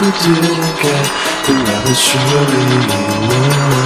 What the didn't get, the rabbit surely will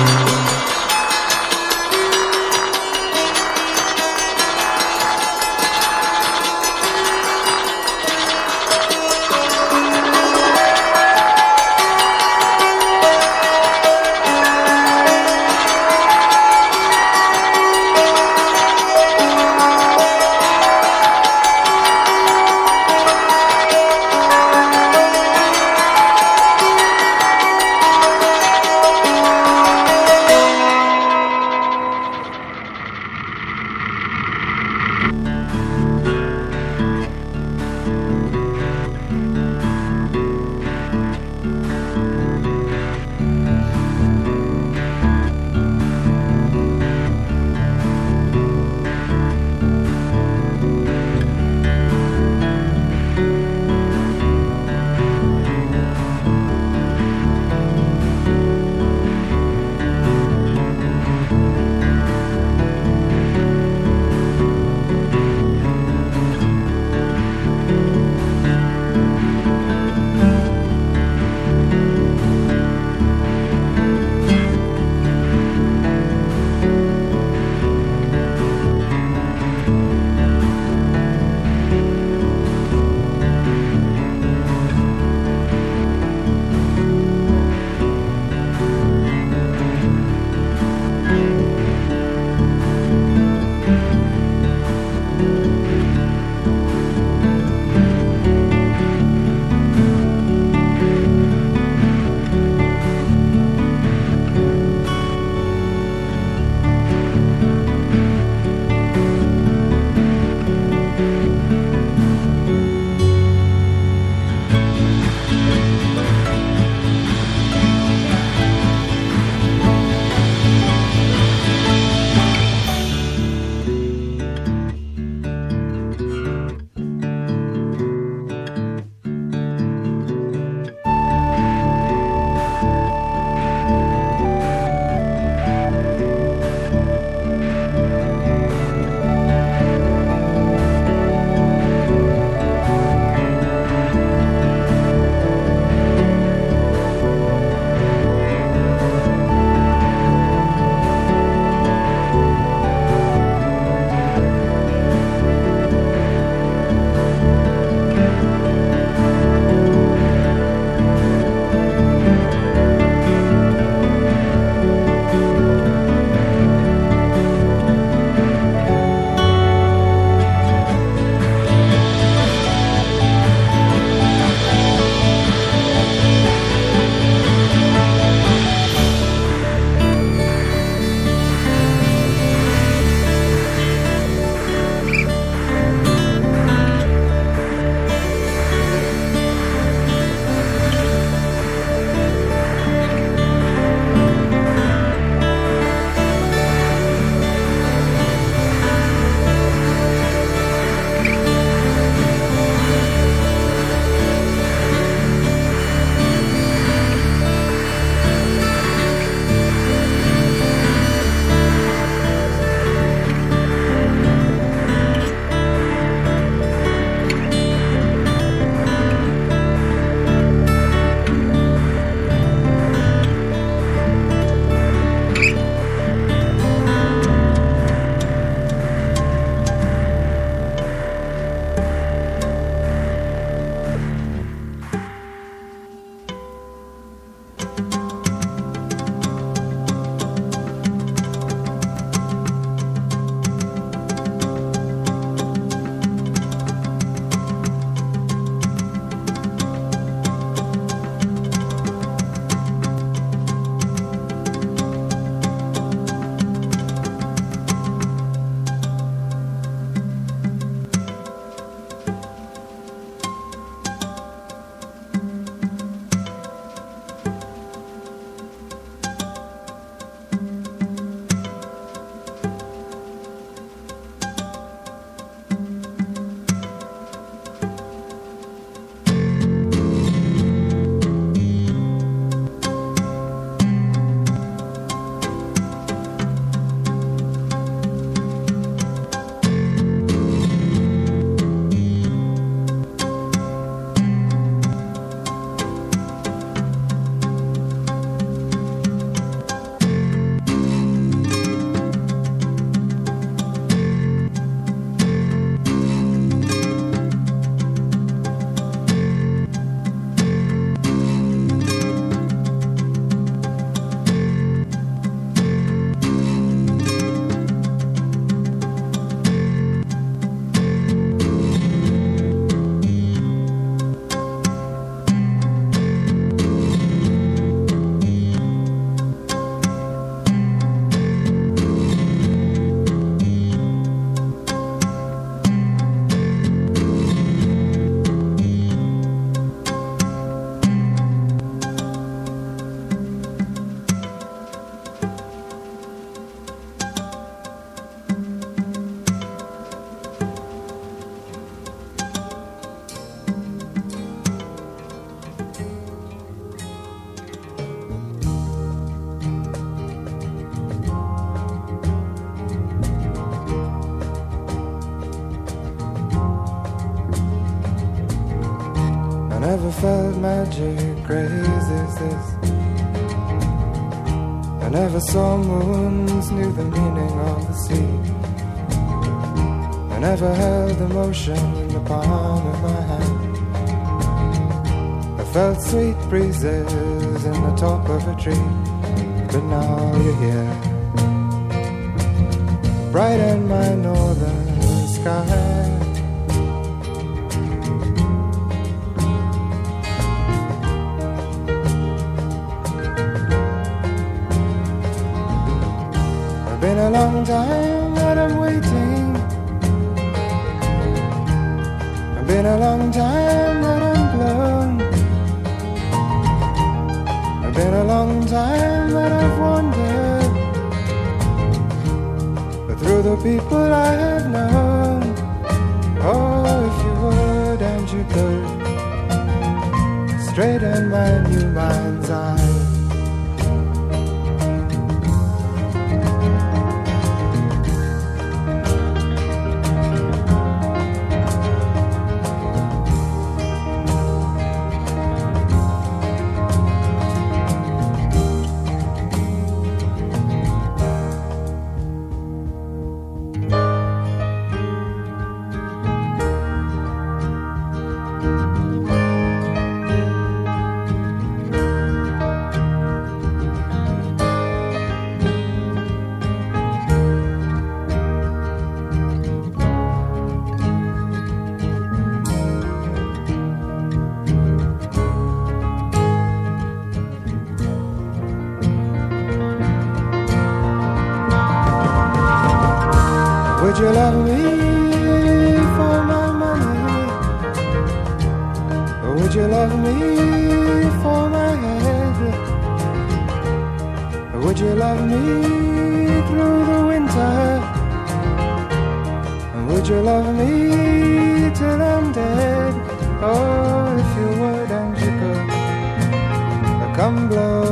never felt magic crazy as this. I never saw moons, knew the meaning of the sea. I never held emotion in the palm of my hand. I felt sweet breezes in the top of a tree, but now you're here. Brighten my northern sky. A long time that I'm waiting. It's been a long time that I'm blown. It's been a long time that I've wandered. But through the people I have known, oh, if you would and you could, straighten my new mind's eye. Love me for my head? Would you love me through the winter? Would you love me till I'm dead? Oh, if you would and you could, come blow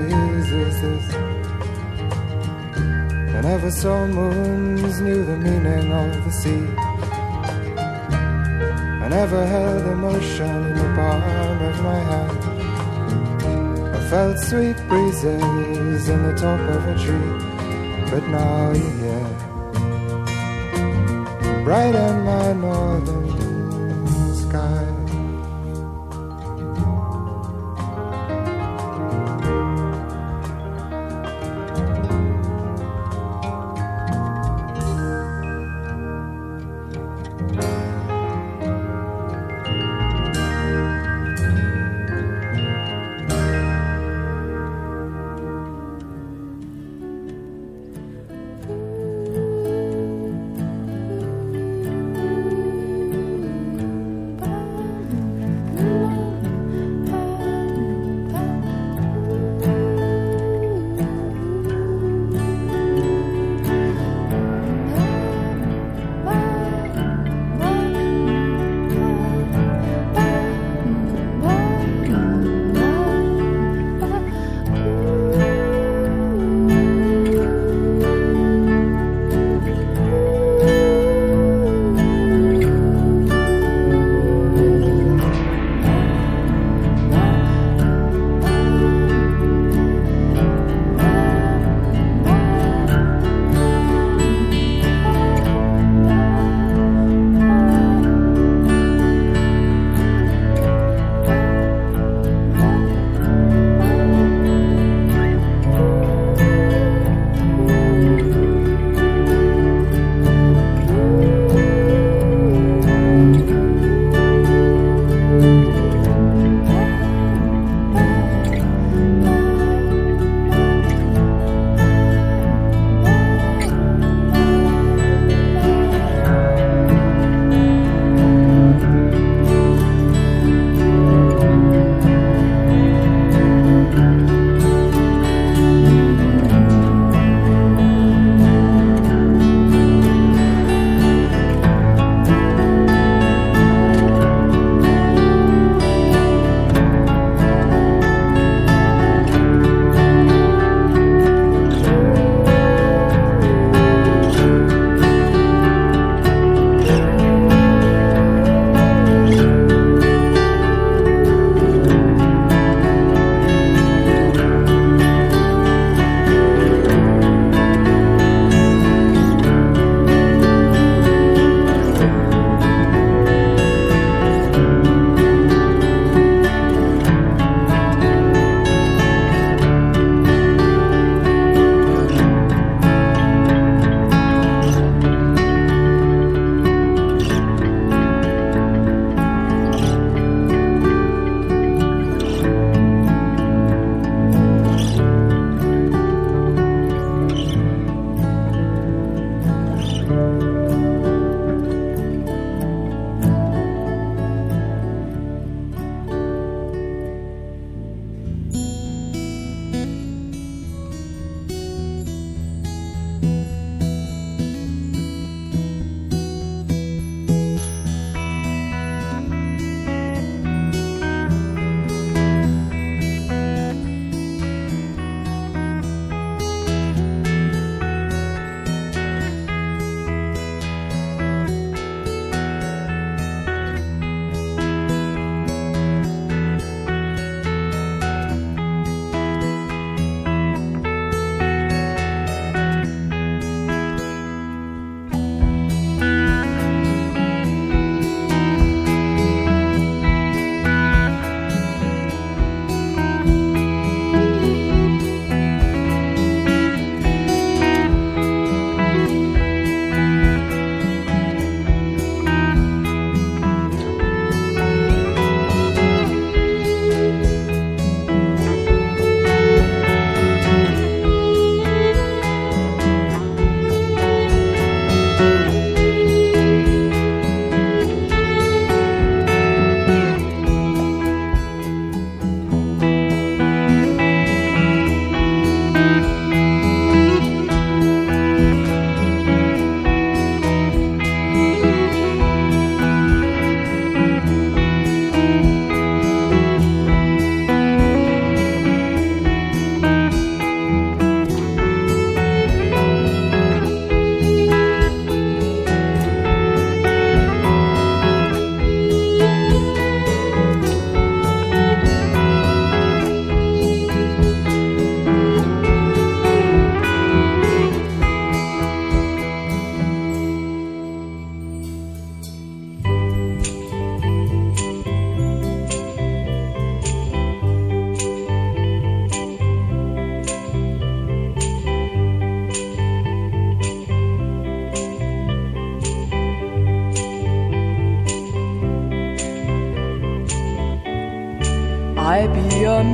crazy as this. Saw moons, knew the meaning of the sea. I never held emotion in the palm of my hand. I felt sweet breezes in the top of a tree, but now you're here. Bright Brighten my northern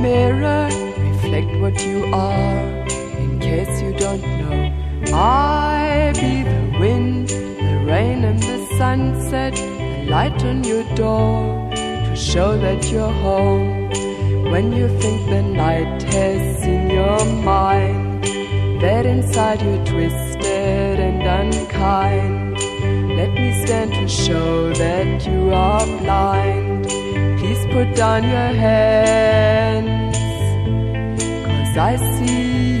mirror, reflect what you are. In case you don't know, I be the wind, the rain, and the sunset, the light on your door to show that you're home. When you think the night has in your mind, that inside you're twisted and unkind. Let me stand to show that you are blind. Please put down your cause I see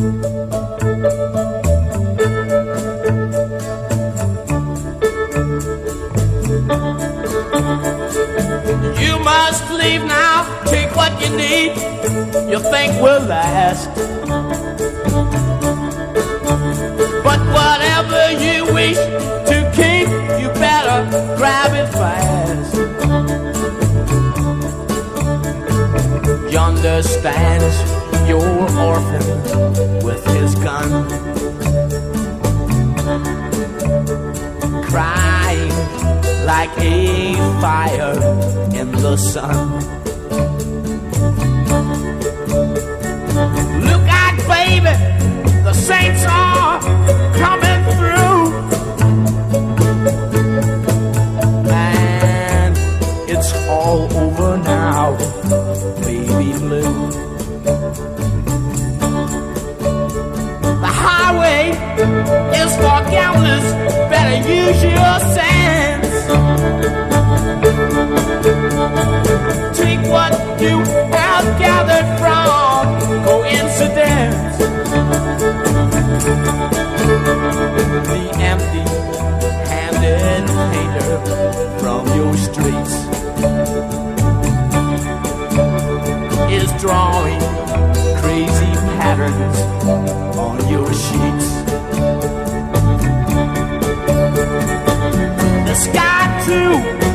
You must leave now, take what you need, you think will last. But whatever you wish to keep, you better grab it fast. Yonder stands your orphan like a fire in the sun. Look out, baby, the saints are coming through. And it's all over now, baby blue. The highway is for gamblers. Better use your is drawing crazy patterns on your sheets. The sky too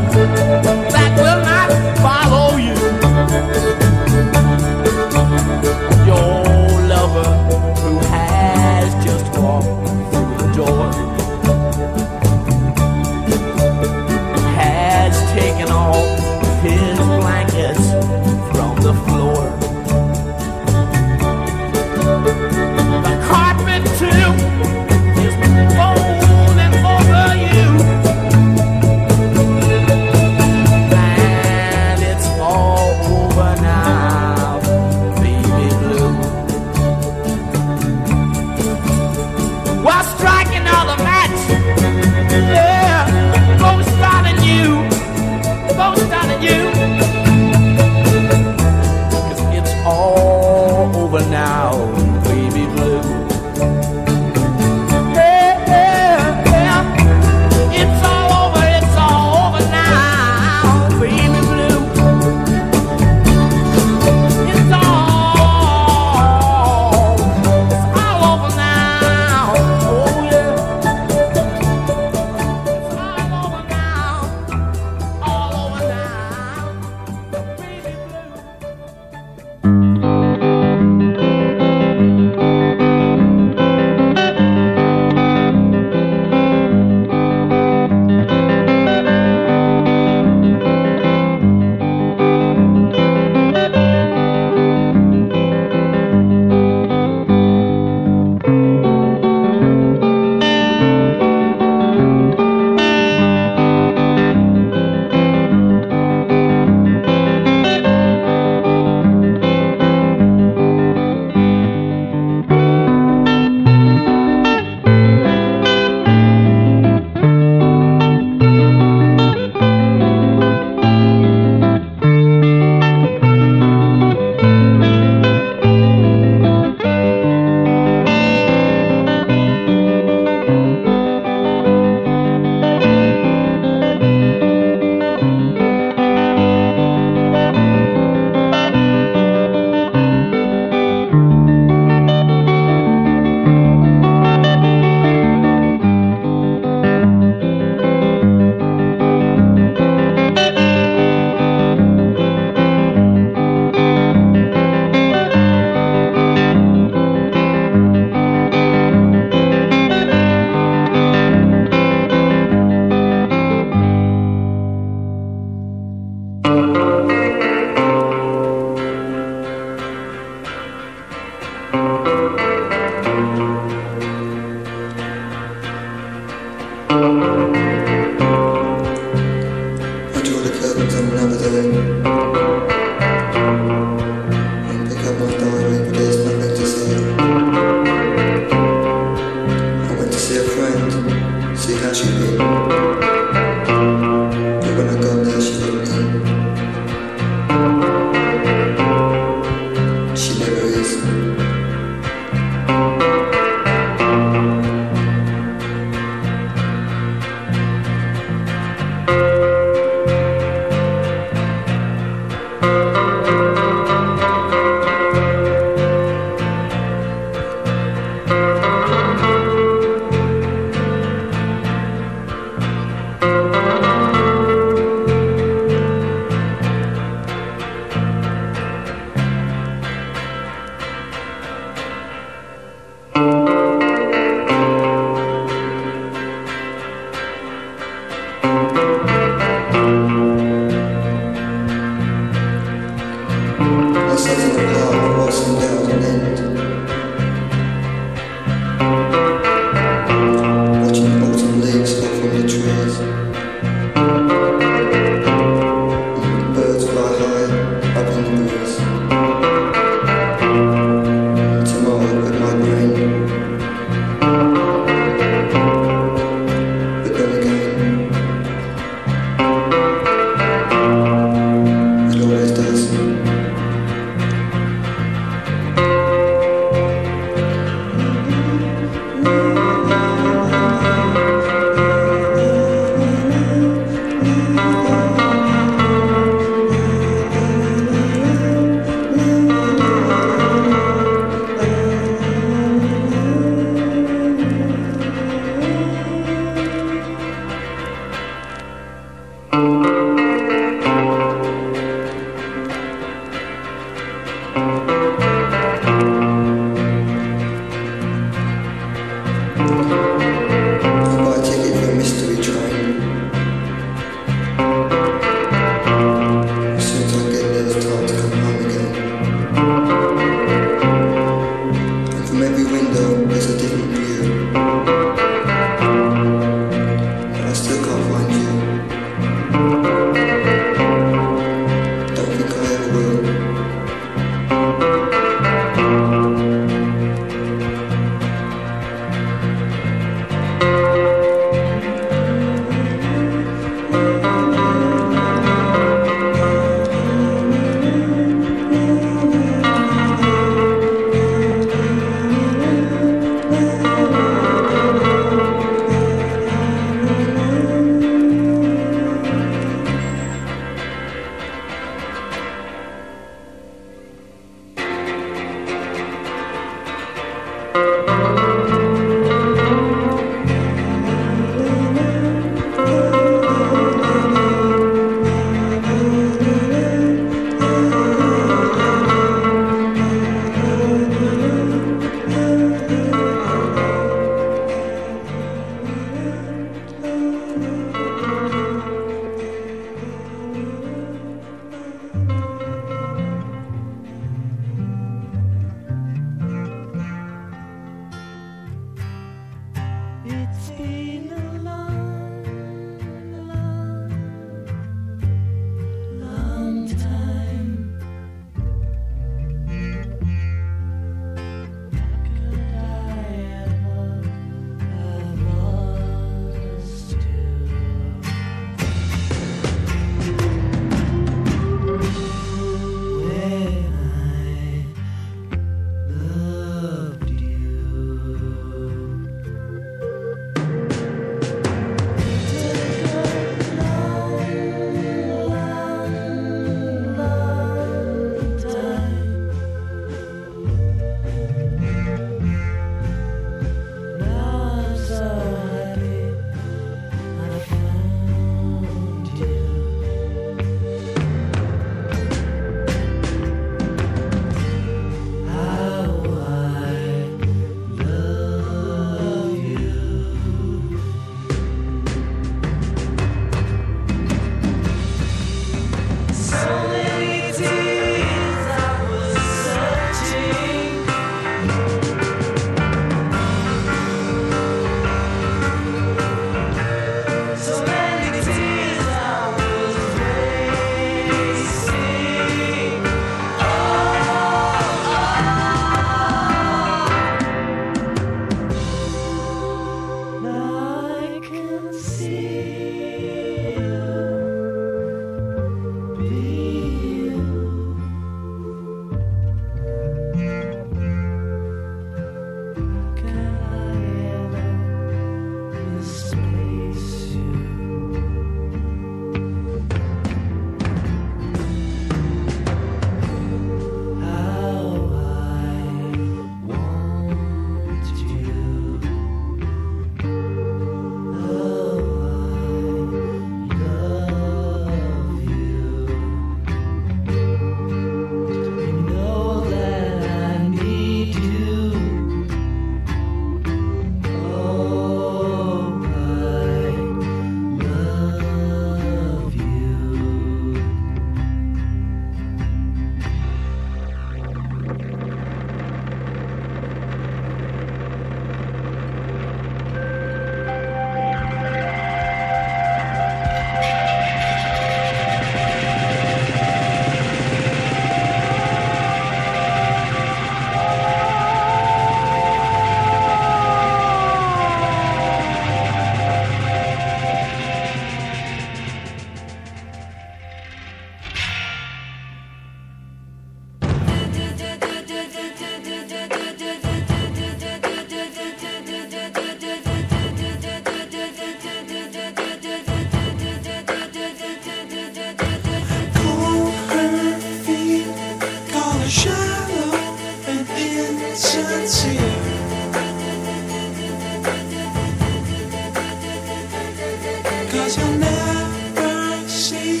Cause you'll never see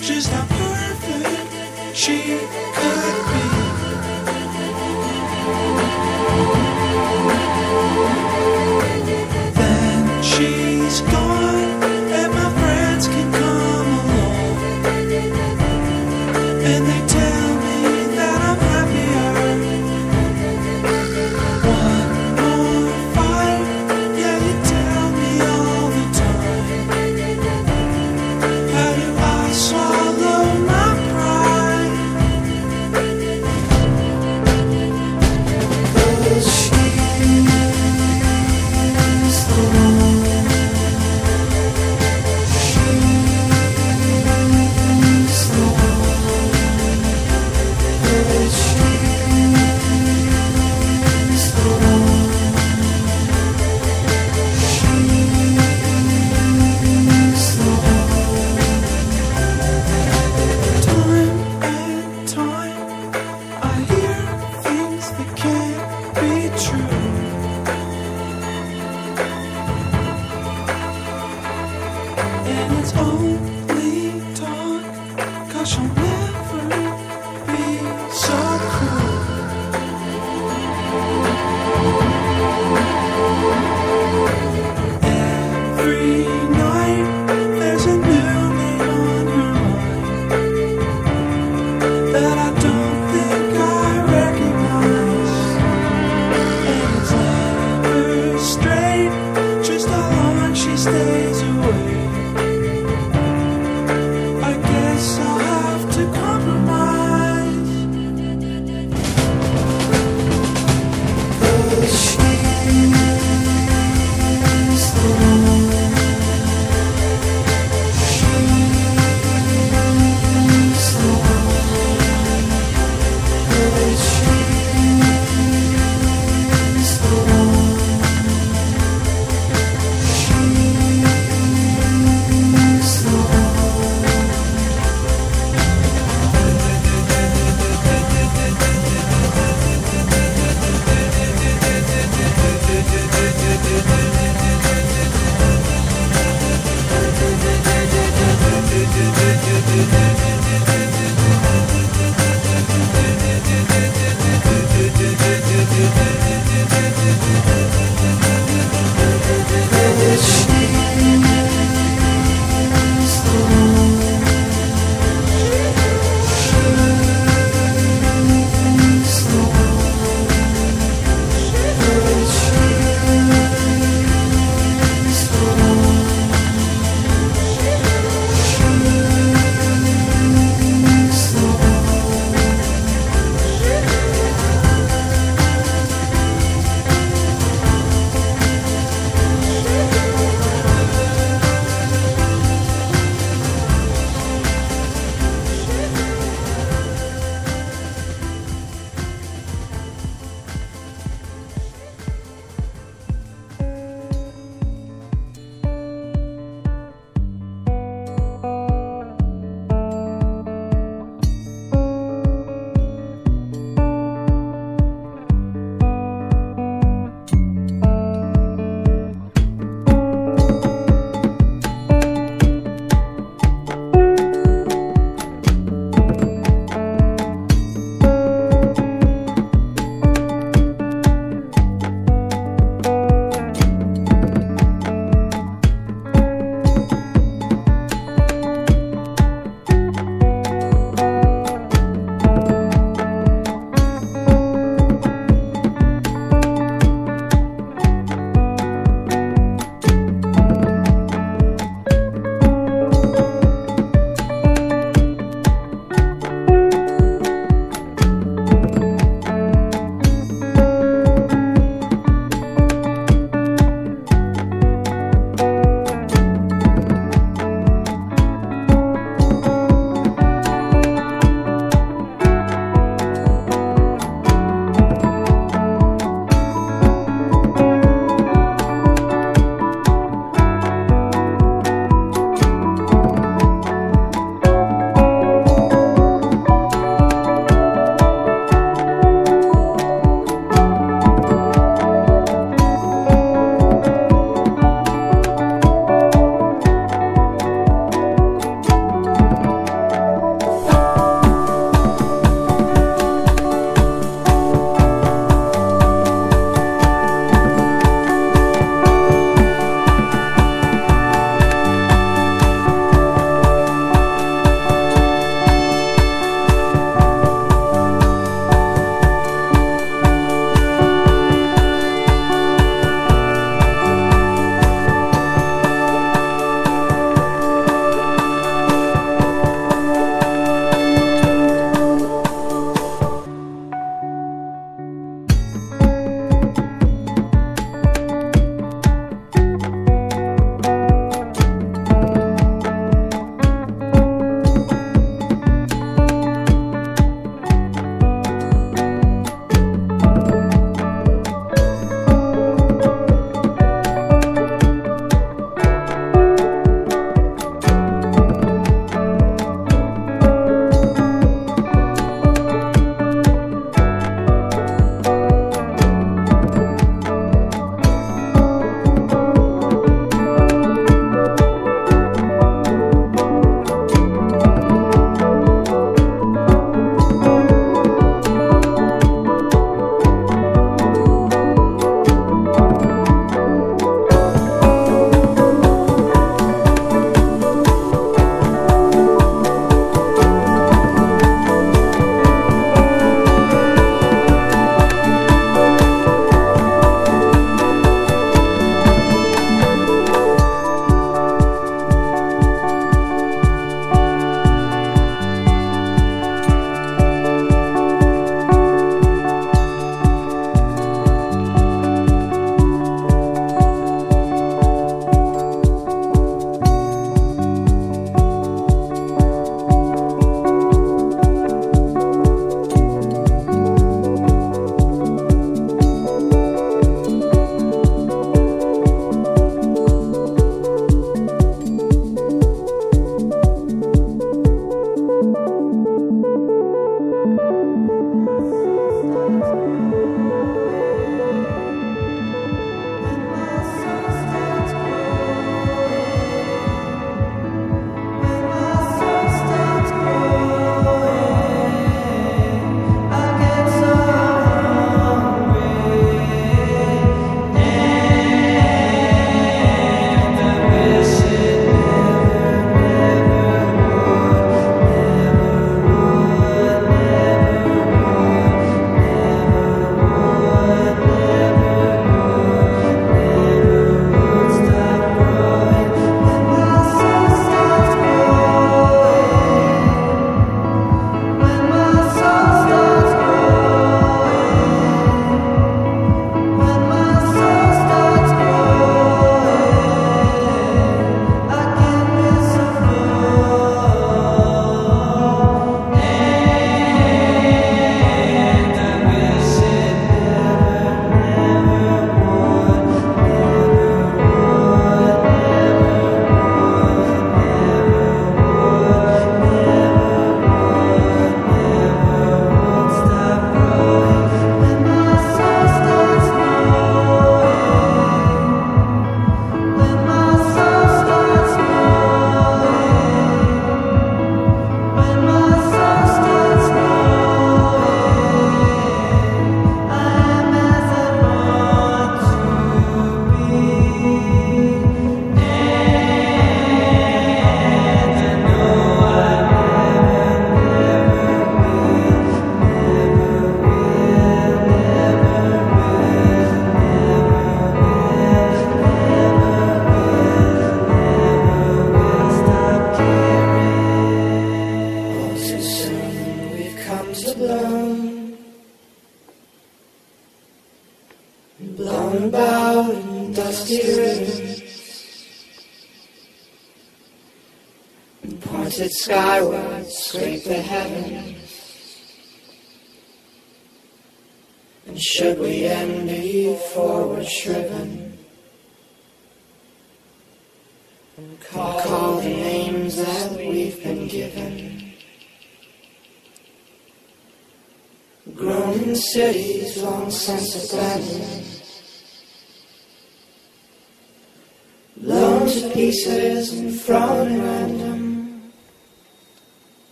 just how perfect she could be.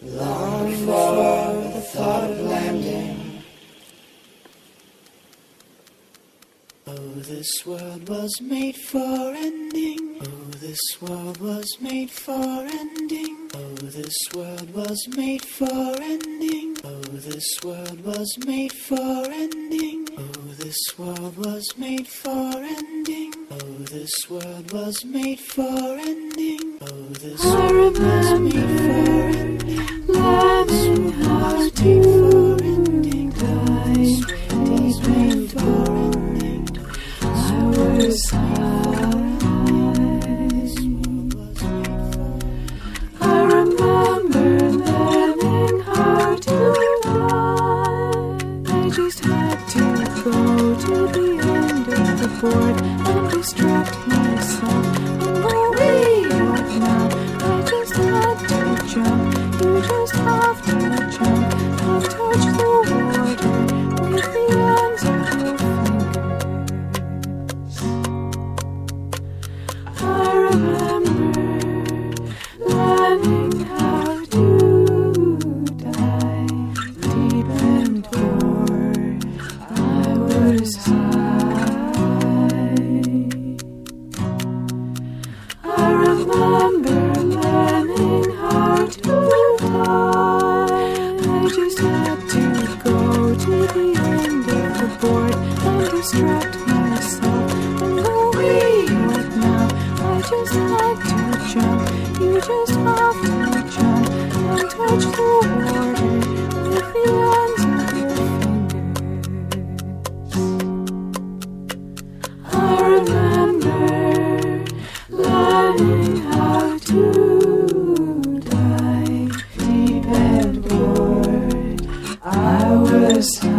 Long for the thought of landing. Oh, this world was made for ending. Oh, this world was made for ending. Oh, this world was made for ending. Oh, this world was made for ending. Oh, this world was made for ending. Oh, this world was made for ending. Oh, this world was made for ending. Learning how to ending. Deep in for ending. I was. I remember learning how to die. I just had to go to the end of the board I